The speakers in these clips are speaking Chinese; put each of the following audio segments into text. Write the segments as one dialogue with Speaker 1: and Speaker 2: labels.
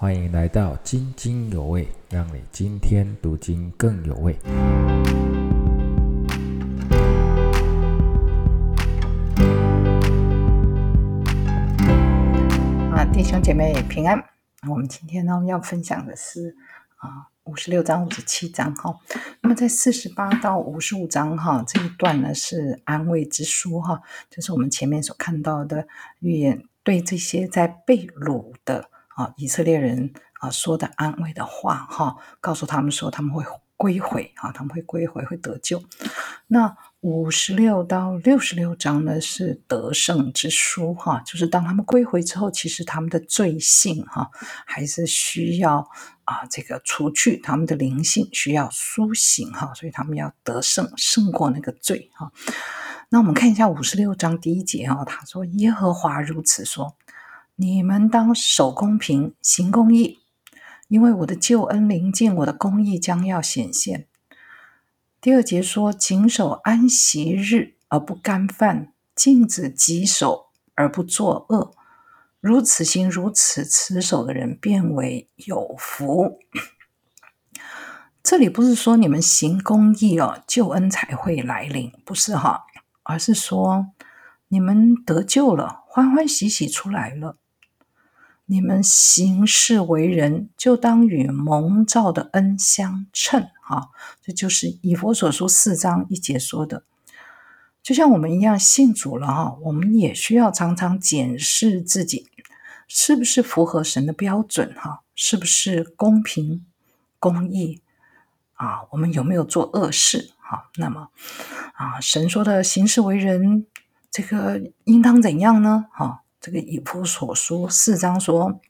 Speaker 1: 欢迎来到津津有味，让你今天读经更有味。
Speaker 2: 啊，弟兄姐妹平安。我们今天呢要分享的是啊五十六章、五十七章哈。那么在四十八到五十五章哈这一段呢是安慰之书哈，就是我们前面所看到的预言，对这些在被掳的啊以色列人啊说的安慰的话哈，告诉他们说他们会归回啊，他们会归回，会得救。那五十六到六十六章呢是得胜之书哈，就是当他们归回之后，其实他们的罪性哈还是需要啊这个除去，他们的灵性需要苏醒哈，所以他们要得胜，胜过那个罪哈。那我们看一下五十六章第一节哈，他说：“耶和华如此说，你们当守公平，行公义，因为我的救恩临近，我的公义将要显现。”第二节说：“谨守安息日而不干犯，禁止己手而不作恶，如此行如此持守的人，变为有福。”这里不是说你们行公义哦，救恩才会来临，不是哈，而是说你们得救了，欢欢喜喜出来了。你们行事为人，就当与蒙召的恩相称。哈，这就是以佛所书四章一节说的。就像我们一样信主了哈，我们也需要常常检视自己是不是符合神的标准哈，是不是公平公义啊？我们有没有做恶事？哈，那么啊，神说的行事为人，这个应当怎样呢？哈。这个以弗所书四章说，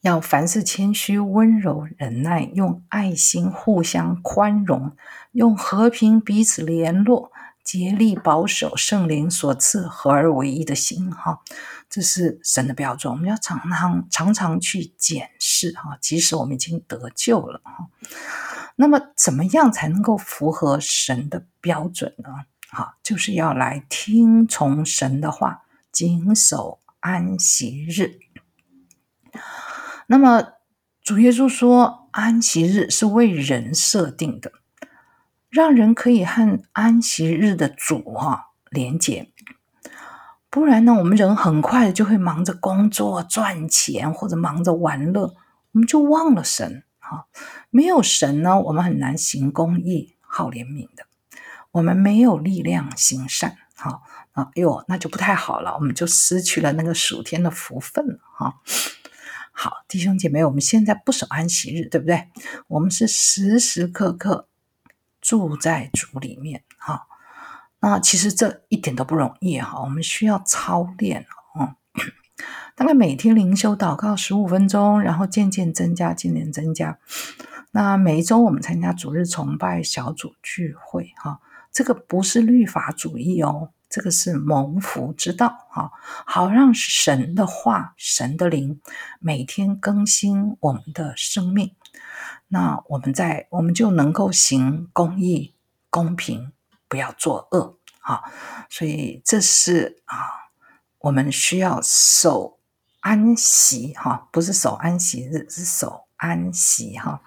Speaker 2: 要凡事谦虚、温柔、忍耐，用爱心互相宽容，用和平彼此联络，竭力保守圣灵所赐合而为一的心。哈，这是神的标准，我们要常常常常去检视。哈，即使我们已经得救了。哈，那么怎么样才能够符合神的标准呢？好，就是要来听从神的话。谨守安息日。那么主耶稣说，安息日是为人设定的，让人可以和安息日的主哈连接。不然呢，我们人很快就会忙着工作赚钱，或者忙着玩乐，我们就忘了神哈。没有神呢，我们很难行公义、好怜悯的。我们没有力量行善哈。啊，哟，那就不太好了，我们就失去了那个暑天的福分了哈。好，弟兄姐妹，我们现在不守安息日，对不对？我们是时时刻刻住在主里面哈。那其实这一点都不容易哈，我们需要操练哦。大概每天灵修祷告十五分钟，然后渐渐增加，渐渐增加。那每一周我们参加主日崇拜小组聚会哈，这个不是律法主义哦。这个是蒙福之道，哈，好让神的话、神的灵每天更新我们的生命，那我们在我们就能够行公义、公平，不要作恶，哈。所以这是啊，我们需要守安息，哈，不是守安息日，是守安息，哈。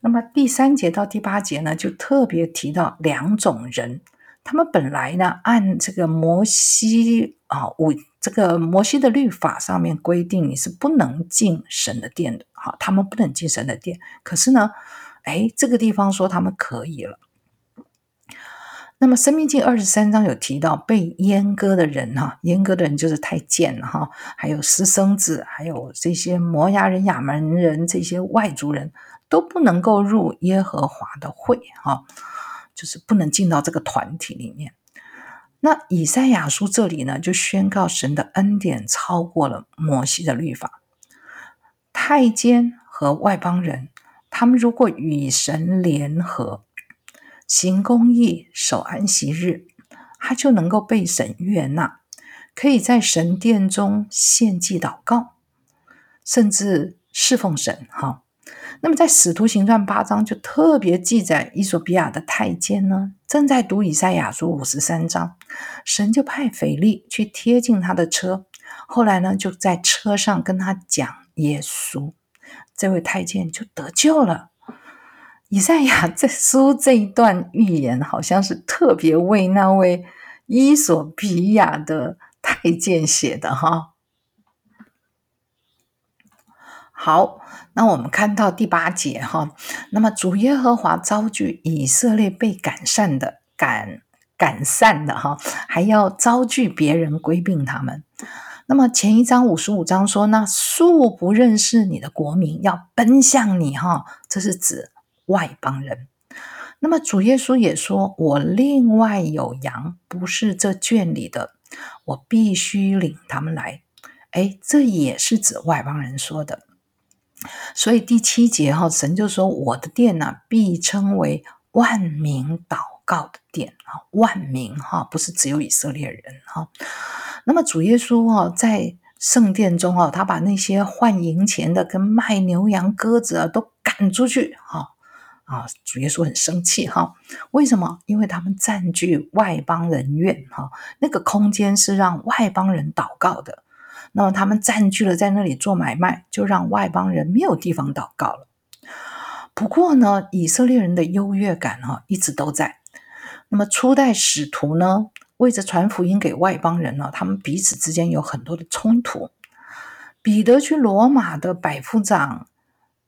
Speaker 2: 那么第三节到第八节呢，就特别提到两种人。他们本来呢，按这个摩西啊，五这个摩西的律法上面规定，你是不能进神的殿的。哈，他们不能进神的殿。可是呢，哎，这个地方说他们可以了。那么《生命记》二十三章有提到，被阉割的人哈，阉割的人就是太监哈，还有私生子，还有这些摩押人、亚门人这些外族人都不能够入耶和华的会哈。就是不能进到这个团体里面。那以赛亚书这里呢，就宣告神的恩典超过了摩西的律法。太监和外邦人，他们如果与神联合，行公义、守安息日，他就能够被神悦纳，可以在神殿中献祭祷告，甚至侍奉神。哈。那么，在使徒行传八章就特别记载，伊索比亚的太监呢，正在读以赛亚书五十三章，神就派腓力去贴近他的车，后来呢，就在车上跟他讲耶稣，这位太监就得救了。以赛亚这书这一段预言，好像是特别为那位伊索比亚的太监写的哈。好，那我们看到第八节哈，那么主耶和华遭拒以色列被赶散的赶赶散的哈，还要遭拒别人归并他们。那么前一章五十五章说，那素不认识你的国民要奔向你哈，这是指外邦人。那么主耶稣也说，我另外有羊，不是这圈里的，我必须领他们来。哎，这也是指外邦人说的。所以第七节哈，神就说：“我的殿呢，必称为万民祷告的殿啊，万民哈，不是只有以色列人哈。那么主耶稣哈，在圣殿中啊，他把那些换银钱的跟卖牛羊鸽子啊都赶出去哈啊，主耶稣很生气哈。为什么？因为他们占据外邦人院哈，那个空间是让外邦人祷告的。”那么他们占据了在那里做买卖，就让外邦人没有地方祷告了。不过呢，以色列人的优越感哈一直都在。那么初代使徒呢，为着传福音给外邦人呢，他们彼此之间有很多的冲突。彼得去罗马的百夫长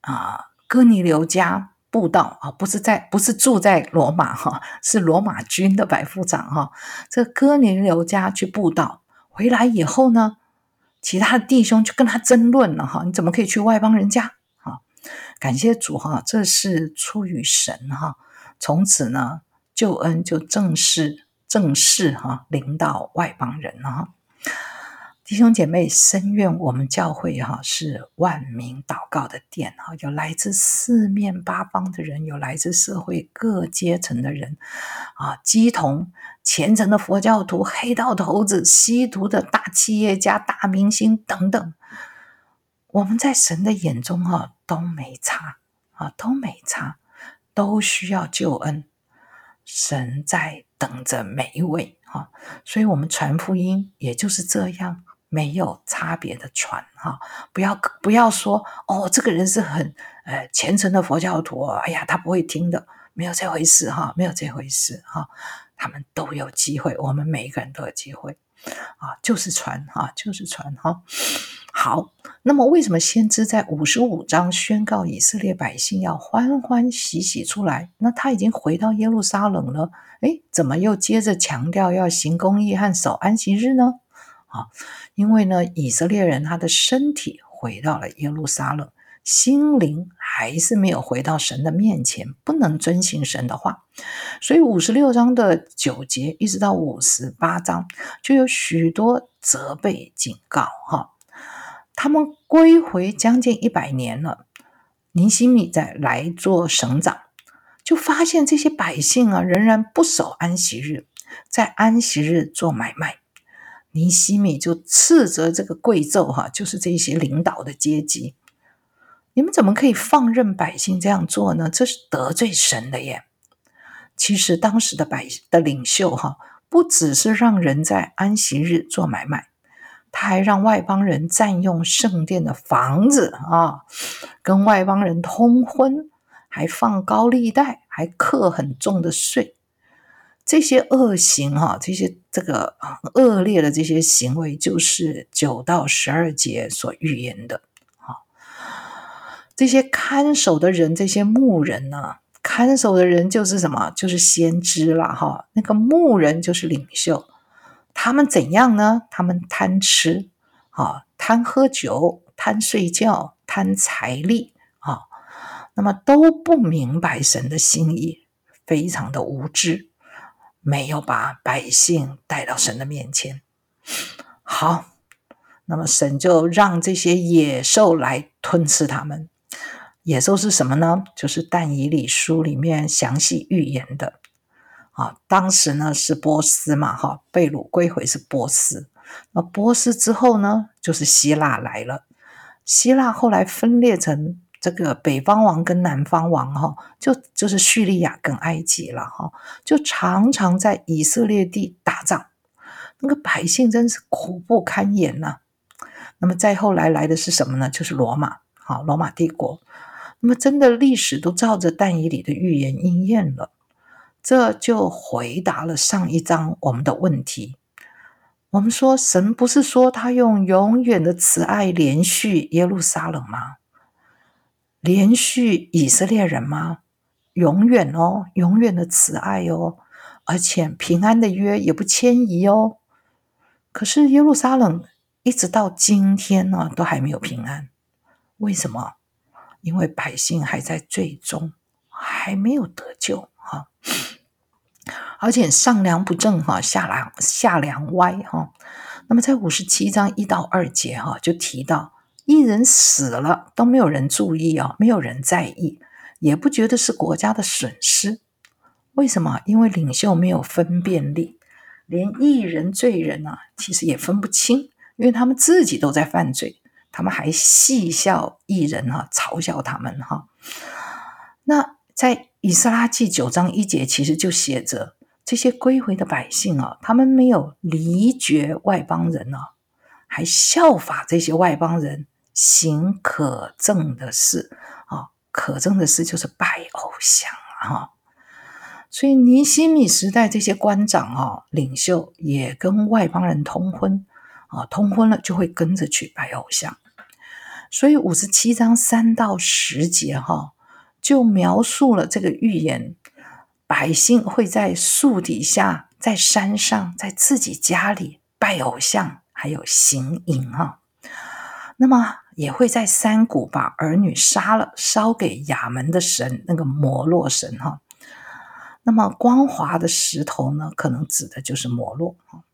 Speaker 2: 啊，哥尼流家布道啊，不是在不是住在罗马哈，是罗马军的百夫长哈。这哥尼流家去布道回来以后呢？其他的弟兄就跟他争论了哈，你怎么可以去外邦人家？哈，感谢主哈，这是出于神哈。从此呢，救恩就正式正式哈领到外邦人了哈。弟兄姐妹，深愿我们教会哈是万民祷告的殿哈，有来自四面八方的人，有来自社会各阶层的人啊，基同虔诚的佛教徒、黑道头子、吸毒的大企业家、大明星等等，我们在神的眼中哈都没差啊，都没差，都需要救恩。神在等着每一位哈，所以我们传福音也就是这样。没有差别的传哈，不要不要说哦，这个人是很呃虔诚的佛教徒，哎呀，他不会听的，没有这回事哈，没有这回事哈，他们都有机会，我们每一个人都有机会啊，就是传哈，就是传哈。好，那么为什么先知在五十五章宣告以色列百姓要欢欢喜喜出来？那他已经回到耶路撒冷了，哎，怎么又接着强调要行公义和守安息日呢？啊，因为呢，以色列人他的身体回到了耶路撒冷，心灵还是没有回到神的面前，不能遵行神的话，所以五十六章的九节一直到五十八章，就有许多责备警告。哈，他们归回将近一百年了，尼西米在来做省长，就发现这些百姓啊，仍然不守安息日，在安息日做买卖。尼西米就斥责这个贵胄哈，就是这些领导的阶级，你们怎么可以放任百姓这样做呢？这是得罪神的耶！其实当时的百的领袖哈，不只是让人在安息日做买卖，他还让外邦人占用圣殿的房子啊，跟外邦人通婚，还放高利贷，还课很重的税。这些恶行哈，这些这个恶劣的这些行为，就是九到十二节所预言的啊。这些看守的人，这些牧人呢，看守的人就是什么？就是先知了哈。那个牧人就是领袖，他们怎样呢？他们贪吃啊，贪喝酒，贪睡觉，贪财力啊，那么都不明白神的心意，非常的无知。没有把百姓带到神的面前。好，那么神就让这些野兽来吞吃他们。野兽是什么呢？就是但以理书里面详细预言的。啊，当时呢是波斯嘛，哈，被掳归回是波斯。那波斯之后呢，就是希腊来了。希腊后来分裂成。这个北方王跟南方王哈，就就是叙利亚跟埃及了哈，就常常在以色列地打仗，那个百姓真是苦不堪言呐。那么再后来来的是什么呢？就是罗马，好，罗马帝国。那么真的历史都照着但以里的预言应验了，这就回答了上一章我们的问题。我们说神不是说他用永远的慈爱连续耶路撒冷吗？连续以色列人吗？永远哦，永远的慈爱哦，而且平安的约也不迁移哦。可是耶路撒冷一直到今天呢，都还没有平安。为什么？因为百姓还在最终还没有得救哈，而且上梁不正哈，下梁下梁歪哈。那么在五十七章一到二节哈，就提到一人死了都没有人注意啊，没有人在意。也不觉得是国家的损失，为什么？因为领袖没有分辨力，连异人罪人啊，其实也分不清，因为他们自己都在犯罪，他们还戏笑异人啊，嘲笑他们哈。那在以斯拉记九章一节，其实就写着这些归回的百姓啊，他们没有离绝外邦人啊，还效法这些外邦人行可憎的事啊。可憎的事就是拜偶像啊！所以尼西米时代这些官长啊、领袖也跟外邦人通婚啊，通婚了就会跟着去拜偶像。所以五十七章三到十节哈，就描述了这个预言：百姓会在树底下、在山上、在自己家里拜偶像，还有行淫啊。那么。也会在山谷把儿女杀了，烧给亚门的神那个摩洛神哈。那么光滑的石头呢，可能指的就是摩洛哈，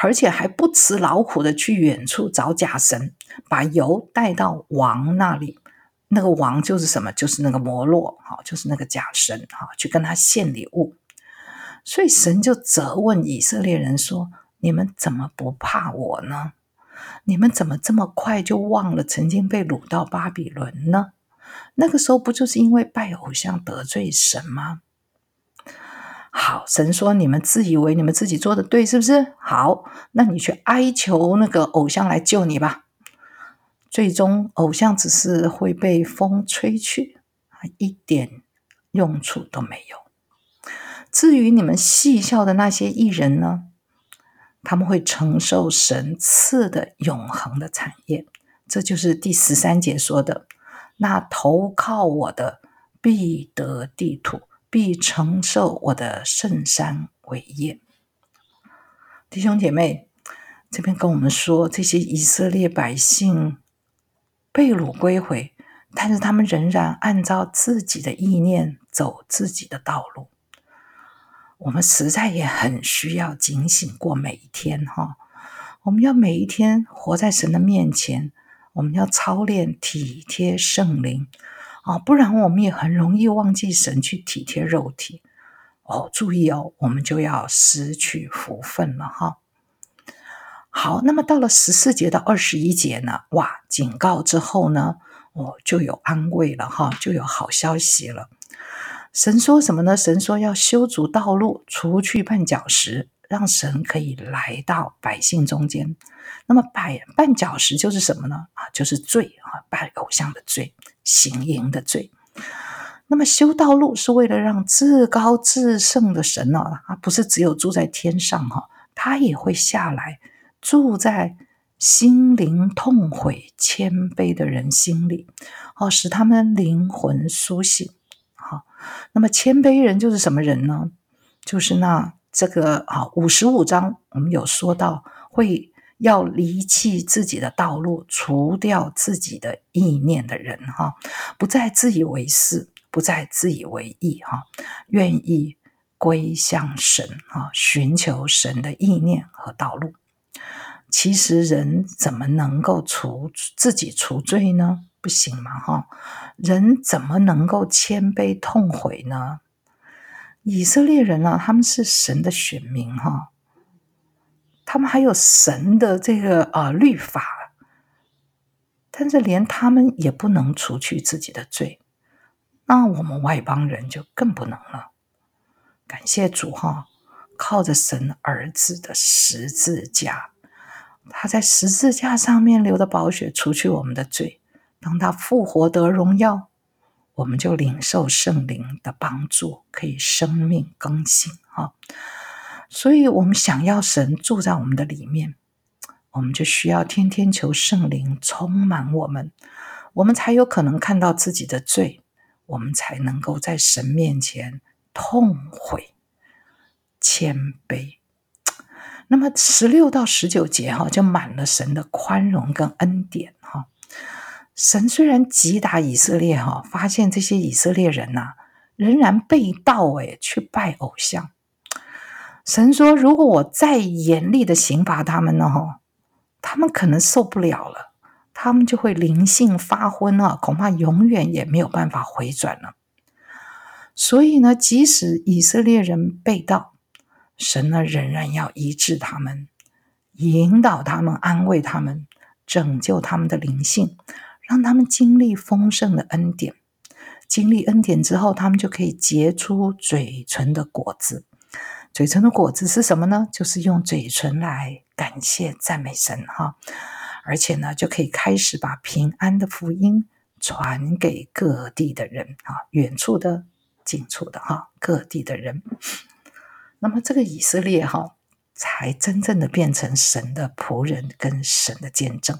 Speaker 2: 而且还不辞劳苦的去远处找假神，把油带到王那里。那个王就是什么？就是那个摩洛哈，就是那个假神哈，去跟他献礼物。所以神就责问以色列人说：“你们怎么不怕我呢？”你们怎么这么快就忘了曾经被掳到巴比伦呢？那个时候不就是因为拜偶像得罪神吗？好，神说你们自以为你们自己做的对，是不是？好，那你去哀求那个偶像来救你吧。最终，偶像只是会被风吹去，一点用处都没有。至于你们戏笑的那些艺人呢？他们会承受神赐的永恒的产业，这就是第十三节说的：“那投靠我的必得地土，必承受我的圣山伟业。”弟兄姐妹，这边跟我们说，这些以色列百姓被掳归回，但是他们仍然按照自己的意念走自己的道路。我们实在也很需要警醒过每一天哈，我们要每一天活在神的面前，我们要操练体贴圣灵啊，不然我们也很容易忘记神去体贴肉体哦。注意哦，我们就要失去福分了哈。好，那么到了十四节到二十一节呢，哇，警告之后呢，哦，就有安慰了哈，就有好消息了。神说什么呢？神说要修筑道路，除去绊脚石，让神可以来到百姓中间。那么，百绊脚石就是什么呢？啊，就是罪啊，拜偶像的罪，行淫的罪。那么，修道路是为了让至高至圣的神呢，啊，不是只有住在天上哈，他也会下来住在心灵痛悔、谦卑的人心里，哦，使他们灵魂苏醒。那么谦卑人就是什么人呢？就是那这个啊，五十五章我们有说到，会要离弃自己的道路，除掉自己的意念的人哈，不再自以为是，不再自以为意哈，愿意归向神啊，寻求神的意念和道路。其实人怎么能够除自己除罪呢？不行嘛，哈！人怎么能够谦卑痛悔呢？以色列人呢？他们是神的选民，哈！他们还有神的这个啊律法，但是连他们也不能除去自己的罪，那我们外邦人就更不能了。感谢主，哈！靠着神儿子的十字架。他在十字架上面流的宝血除去我们的罪。当他复活得荣耀，我们就领受圣灵的帮助，可以生命更新啊！所以，我们想要神住在我们的里面，我们就需要天天求圣灵充满我们，我们才有可能看到自己的罪，我们才能够在神面前痛悔、谦卑。那么十六到十九节哈，就满了神的宽容跟恩典。神虽然击打以色列哈，发现这些以色列人呐，仍然被盗诶，去拜偶像。神说：“如果我再严厉的刑罚他们呢，哈，他们可能受不了了，他们就会灵性发昏啊，恐怕永远也没有办法回转了。所以呢，即使以色列人被盗，神呢仍然要医治他们，引导他们，安慰他们，拯救他们的灵性。”让他们经历丰盛的恩典，经历恩典之后，他们就可以结出嘴唇的果子。嘴唇的果子是什么呢？就是用嘴唇来感谢赞美神哈，而且呢，就可以开始把平安的福音传给各地的人啊，远处的、近处的哈，各地的人。那么这个以色列哈，才真正的变成神的仆人跟神的见证。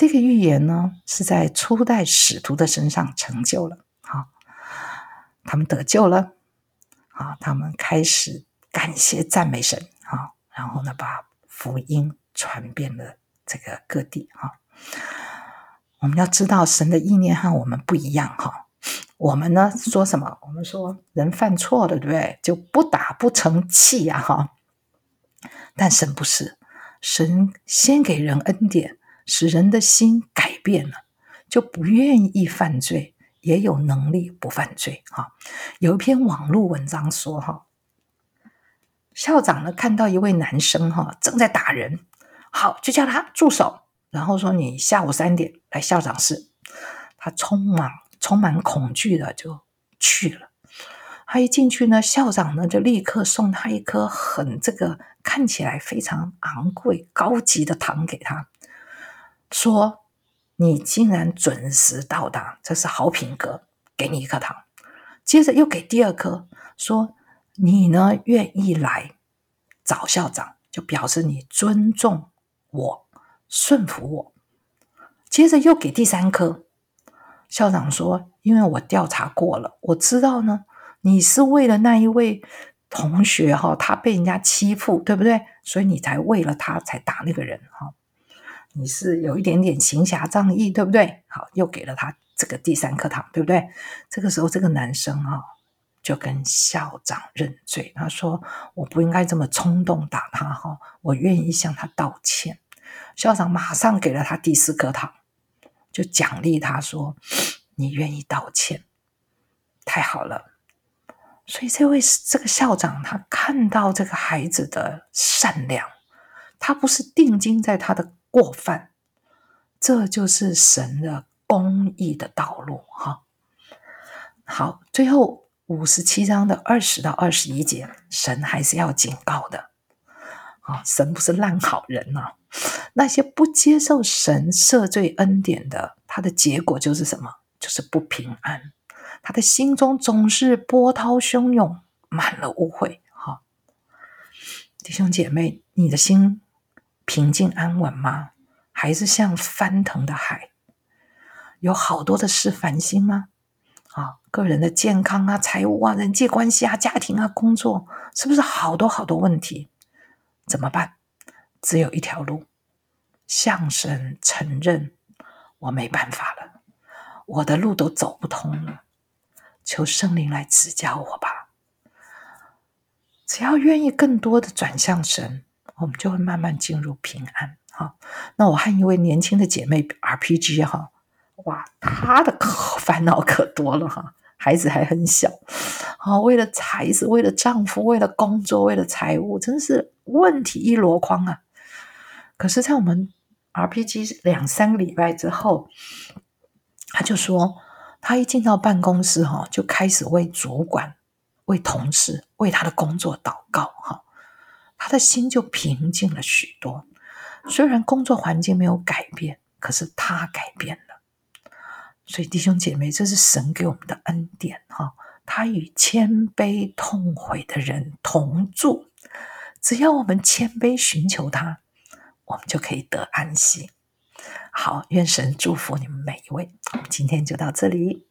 Speaker 2: 这个预言呢，是在初代使徒的身上成就了。好，他们得救了。好，他们开始感谢赞美神。好，然后呢，把福音传遍了这个各地。哈，我们要知道神的意念和我们不一样。哈，我们呢说什么？我们说人犯错了，对不对？就不打不成器呀。哈，但神不是，神先给人恩典。使人的心改变了，就不愿意犯罪，也有能力不犯罪。哈，有一篇网络文章说，哈，校长呢看到一位男生哈正在打人，好就叫他住手，然后说你下午三点来校长室。他充满充满恐惧的就去了。他一进去呢，校长呢就立刻送他一颗很这个看起来非常昂贵高级的糖给他。说你竟然准时到达，这是好品格，给你一颗糖。接着又给第二颗，说你呢愿意来找校长，就表示你尊重我，顺服我。接着又给第三颗，校长说，因为我调查过了，我知道呢，你是为了那一位同学哈，他被人家欺负，对不对？所以你才为了他才打那个人哈。你是有一点点行侠仗义，对不对？好，又给了他这个第三颗糖，对不对？这个时候，这个男生哈就跟校长认罪，他说：“我不应该这么冲动打他，哈，我愿意向他道歉。”校长马上给了他第四颗糖，就奖励他说：“你愿意道歉，太好了。”所以，这位这个校长他看到这个孩子的善良，他不是定睛在他的。过犯，这就是神的公义的道路哈。好，最后五十七章的二十到二十一节，神还是要警告的啊！神不是烂好人呐，那些不接受神赦罪恩典的，他的结果就是什么？就是不平安，他的心中总是波涛汹涌，满了误会。哈，弟兄姐妹，你的心。平静安稳吗？还是像翻腾的海？有好多的事烦心吗？啊，个人的健康啊，财务啊，人际关系啊，家庭啊，工作，是不是好多好多问题？怎么办？只有一条路，向神承认，我没办法了，我的路都走不通了，求圣灵来指教我吧。只要愿意更多的转向神。我们就会慢慢进入平安。哈，那我和一位年轻的姐妹 RPG 哈，哇，她的可烦恼可多了哈，孩子还很小，啊，为了孩子，为了丈夫，为了工作，为了财务，真是问题一箩筐啊。可是，在我们 RPG 两三个礼拜之后，他就说，他一进到办公室哈，就开始为主管、为同事、为他的工作祷告哈。他的心就平静了许多，虽然工作环境没有改变，可是他改变了。所以弟兄姐妹，这是神给我们的恩典哈。他与谦卑痛悔的人同住，只要我们谦卑寻求他，我们就可以得安息。好，愿神祝福你们每一位。我们今天就到这里。